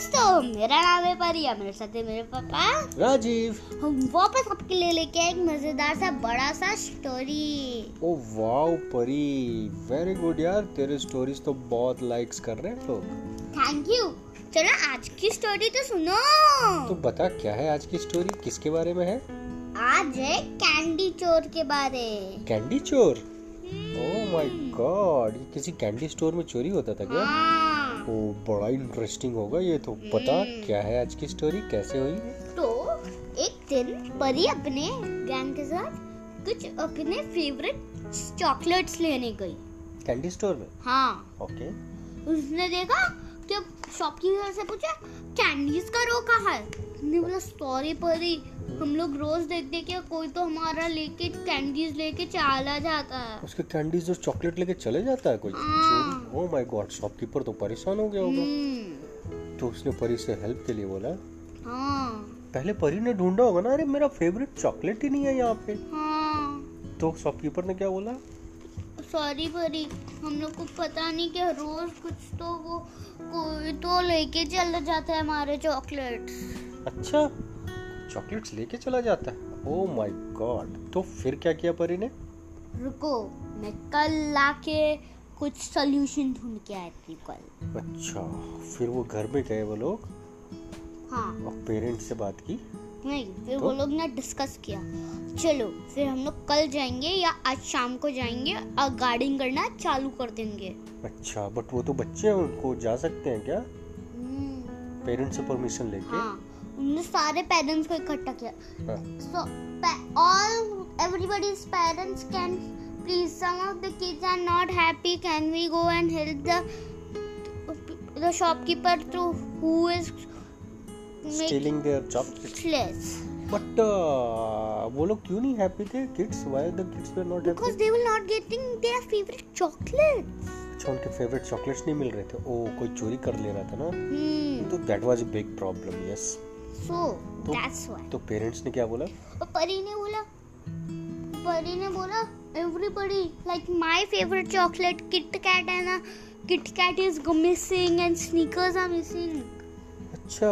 दोस्तों मेरा नाम है परिया मेरे साथ है मेरे पापा। राजीव। हम वापस आपके लिए लेके आए एक मज़ेदार सा बड़ा सा story oh wow Pari. Very good यार तेरे स्टोरीज तो बहुत लाइक्स कर रहे हैं लोग। थैंक यू चलो आज की स्टोरी तो सुनो। तो बता क्या है आज की स्टोरी किसके बारे में है? आज है कैंडी चोर के बारे। कैंडी चोर? ओह माय गॉड ये किसी कैंडी स्टोर में चोरी होता था क्या? हाँ। ओ बड़ा इंटरेस्टिंग होगा ये तो। पता क्या है आज की स्टोरी कैसे हुई? तो एक दिन परी अपने गैंग के साथ कुछ अपने फेवरेट चॉकलेट्स लेने गई। कैंडी स्टोर में? हाँ। ओके उसने देखा कि शॉपकीपर से पूछा कैंडीज का रो कहा है? उसने बोला सॉरी परी हम लोग रोज देखते कि कोई तो हमारा लेके कैंडीज लेके चला जाता है। उसके कैंडीज और चॉकलेट लेके चले जाता है कोई? ओह माय गॉड शॉपकीपर तो परेशान हो गया होगा। तो उसने परी से हेल्प के लिए बोला हाँ। पहले परी ने ढूंढा होगा ना अरे मेरा फेवरेट चॉकलेट ही नहीं है यहाँ पे। हाँ। तो शॉपकीपर ने क्या बोला? सॉरी परी हम लोग को पता नहीं कि रोज कुछ तो वो कोई तो लेके चला जाता है हमारे चॉकलेट अच्छा चॉकलेट्स लेके चला जाता है? ओह माय गॉड तो फिर क्या किया परी ने? रुको मैं कल लाके कुछ सोल्यूशन ढूंढ के आई थी कल। अच्छा फिर वो घर में गए वो लोग? हाँ। और पेरेंट्स से बात की? नहीं फिर तो? वो लोग ने डिस्कस किया। चलो फिर हम लोग कल जाएँगे या आज शाम को जाएँगे और गार्डनिंग करना चालू कर देंगे। अच्छा बट वो तो बच्चे हैं उनको जा सकते हैं क्या? हम्म, पेरेंट्स से परमिशन लेके? हाँ उन्होंने सारे पेरेंट्स को इकट्ठा किया। so pa- all everybody's parents can please some of the kids are not happy can we go and help the the shopkeeper to who is stealing their chocolates less but वो लोग क्यों नहीं happy थे kids why the kids were not because happy they will not getting their favorite chocolate अच्छा उनके favourite chocolates नहीं मिल रहे थे ओ कोई चोरी कर ले रहा था ना hmm. तो that was a big problem yes so तो- that's why तो पेरेंट्स ने क्या बोला परी ने बोला परी ने बोला everybody like my favourite chocolate KitKat है ना KitKat is missing and Snickers are missing अच्छा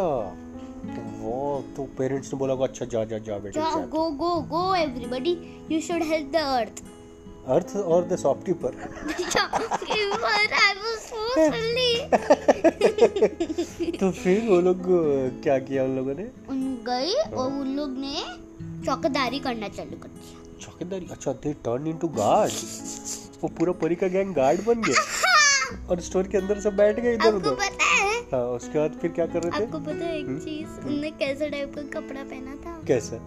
तो वो तो पेरेंट्स ने बोला होगा, अच्छा जा जा जा बेटा जा go go go everybody you should help the earth earth और the shopkeeper I was so silly तो फिर वो लोग क्या किया उन लोगों ने? उन गई और उन लोग ने चौकीदारी करना चालू कर दिया। चौकीदारी अच्छा दे टर्न इनटू गार्ड वो पूरा परी का गैंग गार्ड बन गया। और स्टोर के अंदर सब बैठ गए इधर उधर। हाँ? उसके बाद फिर क्या कर रहे थे? आपको पता है एक चीज़ उनने कैसे टाइप का कपड़ा पहना था? कैसे?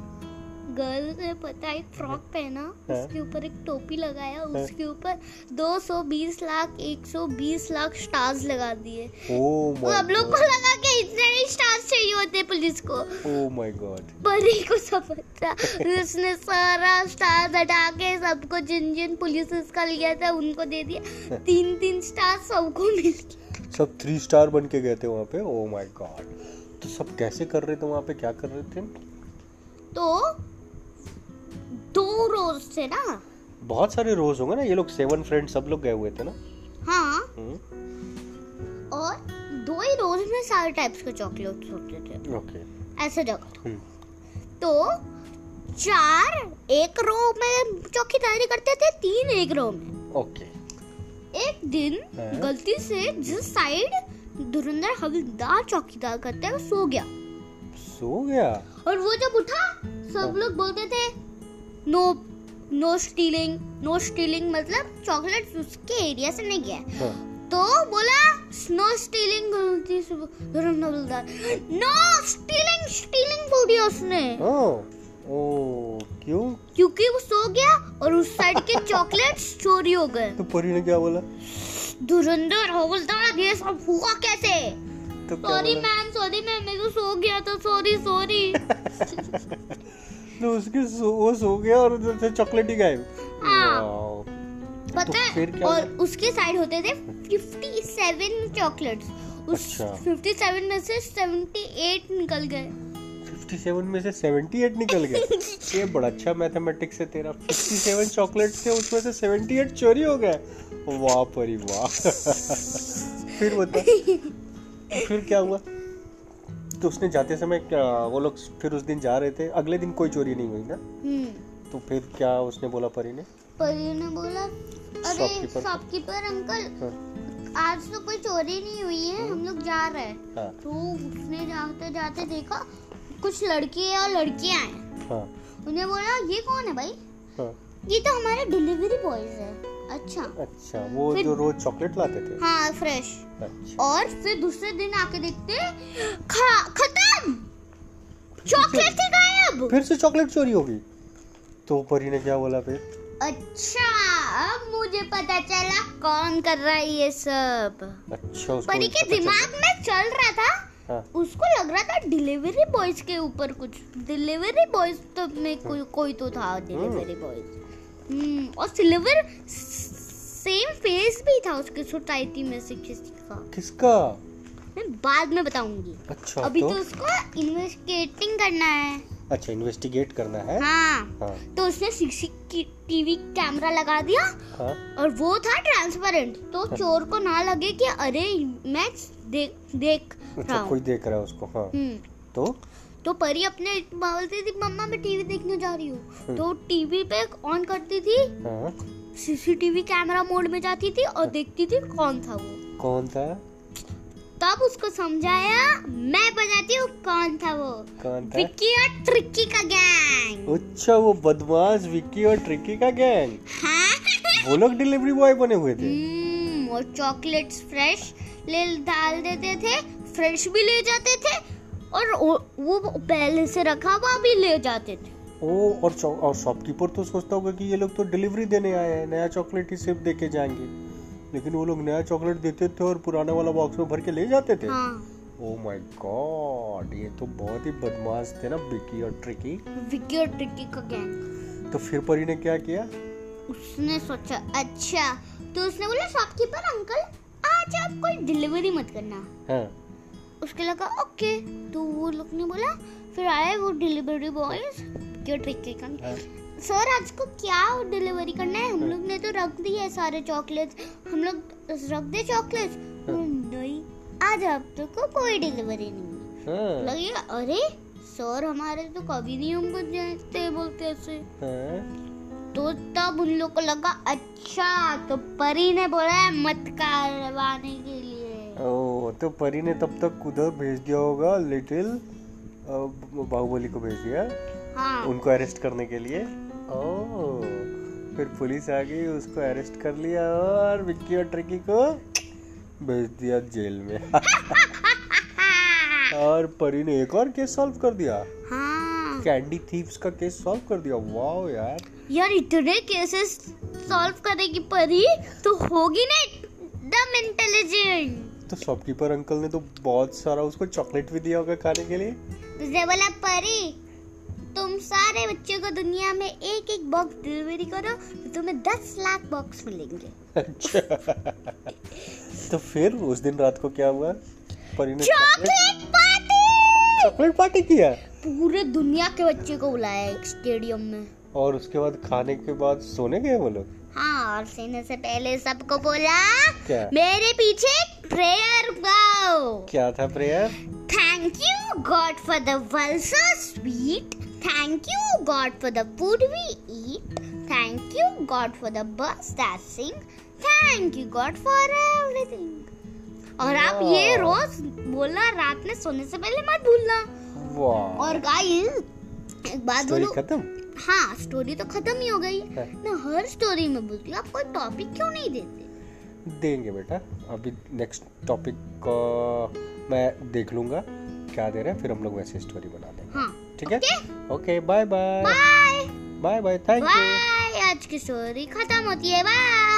गर्ल ने पता एक फ्रॉक पहना हाँ। उसके ऊपर एक टोपी लगाया उसके ऊपर 220 लाख 120 लाख स्टार्स लगा दिए। अब लोग को लगा कि इतने ही स्टार्स चाहिए होते पुलिस को। ओ माय गॉड परी को सब पता उसने सारा स्टार्स हटा के सबको जिन जिन पुलिस का लिया था उनको दे दिया। तीन तीन स्टार सबको मिल गया सब थ्री स्टार बन के गए थे वहाँ पे। ओ माय गॉड तो सब कैसे कर रहे थे वहाँ पे? क्या कर रहे थे? तो दो रोज से ना। बहुत सारे रोज होंगे ना ये लोग सेवन फ्रेंड सब लोग गए हुए थे ना। हाँ। हम्म, और दो ही रोज में सारे टाइप्स के चॉकलेट्स होते थे। ओके ऐसे जगह हम्म, तो चार एक रो में चौकीदारी करते थे तीन एक रो में। ओके एक दिन हाँ। गलती से जिस साइड धुरंधर हवलदार चौकीदार करते हैं सो गया। सो गया? और वो जब उठा सब लोग बोलते थे no no stealing no stealing मतलब चॉकलेट उसके एरिया से नहीं गया। हाँ, तो बोला no stealing no stealing stealing बोल दिया उसने। ओ ओ क्यों? क्योंकि वो सो गया और उस साइड के चॉकलेट्स चोरी हो गए। तो परी ने क्या बोला? धुरंधर हवलदार ये सब हुआ कैसे? तो सॉरी मैम सॉरी मैम मैं तो सो गया था सॉरी सॉरी तो उसके सो, वो सो गया और उधर से चॉकलेट ही गायब। हाँ। पता तो है और उसके साइड होते थे 57 चॉकलेट्स उस अच्छा। 57 में से 78 निकल गए। 57 में से 78 निकल गए? ये बड़ा अच्छा मैथमेटिक्स है तेरा। 57 चॉकलेट्स थे उसमें से 78 चोरी हो गए। वाह परी वाह फिर बता। फिर क्या हुआ? तो उसने जाते समय क्या वो लोग फिर उस दिन जा रहे थे। अगले दिन कोई चोरी नहीं हुई ना? हम्म। तो फिर क्या उसने बोला परी ने? परी ने बोला अरे शॉपकीपर अंकल हाँ, आज तो कोई चोरी नहीं हुई है हम लोग जा रहे हैं। हाँ। तो उसने जाते जाते देखा कुछ लड़के और लड़कियाँ हैं। हाँ। उन्हें बोला ये कौन है भाई? हाँ। ये तो हमारे डिलीवरी बॉयज़ है। अच्छा। अच्छा वो फिर- जो रोज चॉकलेट लाते थे? हाँ फ्रेश अच्छा। और फिर दूसरे दिन आके देखते खा खत्म! चॉकलेट ही गायब! फिर से चॉकलेट चोरी होगी। तो परी ने क्या बोला फिर? अच्छा अब मुझे पता चला कौन कर रहा है ये सब। अच्छा उसको परी के दिमाग में चल रहा था। हाँ। उसको लग रहा था डिलीवरी बॉयज़ के ऊपर कुछ। डिलीवरी बॉयज़ तो में कोई कोई तो था डिलीवरी बॉयज़ हम्म और सिल्वर सेम फेस भी था उसके सोसाइटी में से किसी का। किसका? मैं बाद में बताऊँगी। अच्छा अभी तो? तो उसको इन्वेस्टिगेटिंग करना है। अच्छा इन्वेस्टिगेट करना है? हाँ। हाँ। तो उसने सीसीटीवी कैमरा लगा दिया। हाँ। और वो था ट्रांसपेरेंट तो हाँ। चोर को ना लगे कि अरे मैं देख देख रहा अच्छा हूँ। कोई देख रहा है उसको हाँ। हम्म। तो? तो परी अपने बोलती थी मम्मा मैं टीवी देखने जा रही हूँ। हम्म। तो टीवी पे ऑन करती थी सीसीटीवी कैमरा मोड में जाती थी और देखती थी कौन था वो। कौन था? तब उसको समझाया मैं बताती हूँ कौन था वो। कौन था? विक्की और ट्रिक्की का गैंग अच्छा वो बदमाश विक्की और ट्रिकी का गैंग हाँ। वो लोग डिलीवरी बॉय बने हुए थे? हम्म, और चॉकलेट्स फ्रेश ले डाल देते थे फ्रेश भी ले जाते थे और वो पहले से रखा हुआ भी ले जाते थे। ओ और और शॉपकीपर तो सोचता होगा कि ये लोग तो डिलीवरी देने आए हैं नया चॉकलेट ही सिर्फ़ देके जाएँगे। लेकिन वो लोग नया चॉकलेट देते थे और पुराना वाला बॉक्स में भर के ले जाते थे। हाँ। ओ माय गॉड ये तो बहुत ही बदमाश थे ना विक्की और ट्रिकी विक्की और ट्रिक्की का गैंग तो फिर परी ने क्या किया? उसने सोचा अच्छा। तो उसने बोला शॉपकीपर अंकल आज आप कोई डिलीवरी मत करना। हाँ। उसके लगा ओके. तो वो लोग ने बोला फिर आए वो डिलीवरी बॉयज़ क्यों ट्रिक के काम हाँ। सर आज को क्या डिलीवरी करना है? हम लोग ने तो रख दिए है सारे चॉकलेट्स हम लोग रख दे चॉकलेट्स नहीं। आज अब तक को कोई डिलीवरी नहीं है. हाँ। लगेगा अरे सर हमारे तो कभी नहीं हमको जानते बोलते ऐसे. हाँ। तो तब उन लोग को लगा अच्छा तो परी ने बोला है मत करवाने के ओ तो परी ने तब तक उधर भेज दिया होगा लिटिल बाहुबली को भेज दिया? हाँ। उनको अरेस्ट करने के लिए? ओ फिर पुलिस आ गई उसको अरेस्ट कर लिया और विक्की और ट्रिकी को भेज दिया जेल में। और परी ने एक और केस सॉल्व कर दिया? हाँ। कैंडी थीव्स का केस सॉल्व कर दिया? वाओ यार। यार इतने केसेस सॉल्व करेगी परी तो होगी ना एकदम इंटेलिजेंट तो शॉपकीपर अंकल ने तो बहुत सारा उसको चॉकलेट भी दिया होगा खाने के लिए। उसने बोला परी तुम सारे बच्चों को दुनिया में एक एक बॉक्स डिलीवरी करो तो तुम्हें दस लाख बॉक्स मिलेंगे. अच्छा। तो फिर उस दिन रात को क्या हुआ? परी ने chocolate chocolate party chocolate party किया? पूरे दुनिया के बच्चे को बुलाया एक स्टेडियम में। और उसके बाद खाने के बाद सोने गए वो लोग? हाँ और सोने से पहले सबको बोला क्या? मेरे पीछे प्रेयर गाओ क्या था prayer thank you God for the world so sweet thank you God for the food we eat thank you God for the birds that sing thank you God for everything और आप ये रोज बोलना रात में सोने से पहले मत भूलना। और गाइस एक बात बोलूँ? हाँ स्टोरी तो खत्म ही हो गई। हाँ। मैं हर स्टोरी में बोलती हूँ आप कोई टॉपिक क्यों नहीं देते? देंगे बेटा। अभी नेक्स्ट टॉपिक का मैं देख लूँगा क्या दे रहे हैं फिर हम लोग वैसे स्टोरी बना देंगे हाँ। ठीक है? Okay bye bye bye bye thank you आज की स्टोरी खत्म होती है। बाय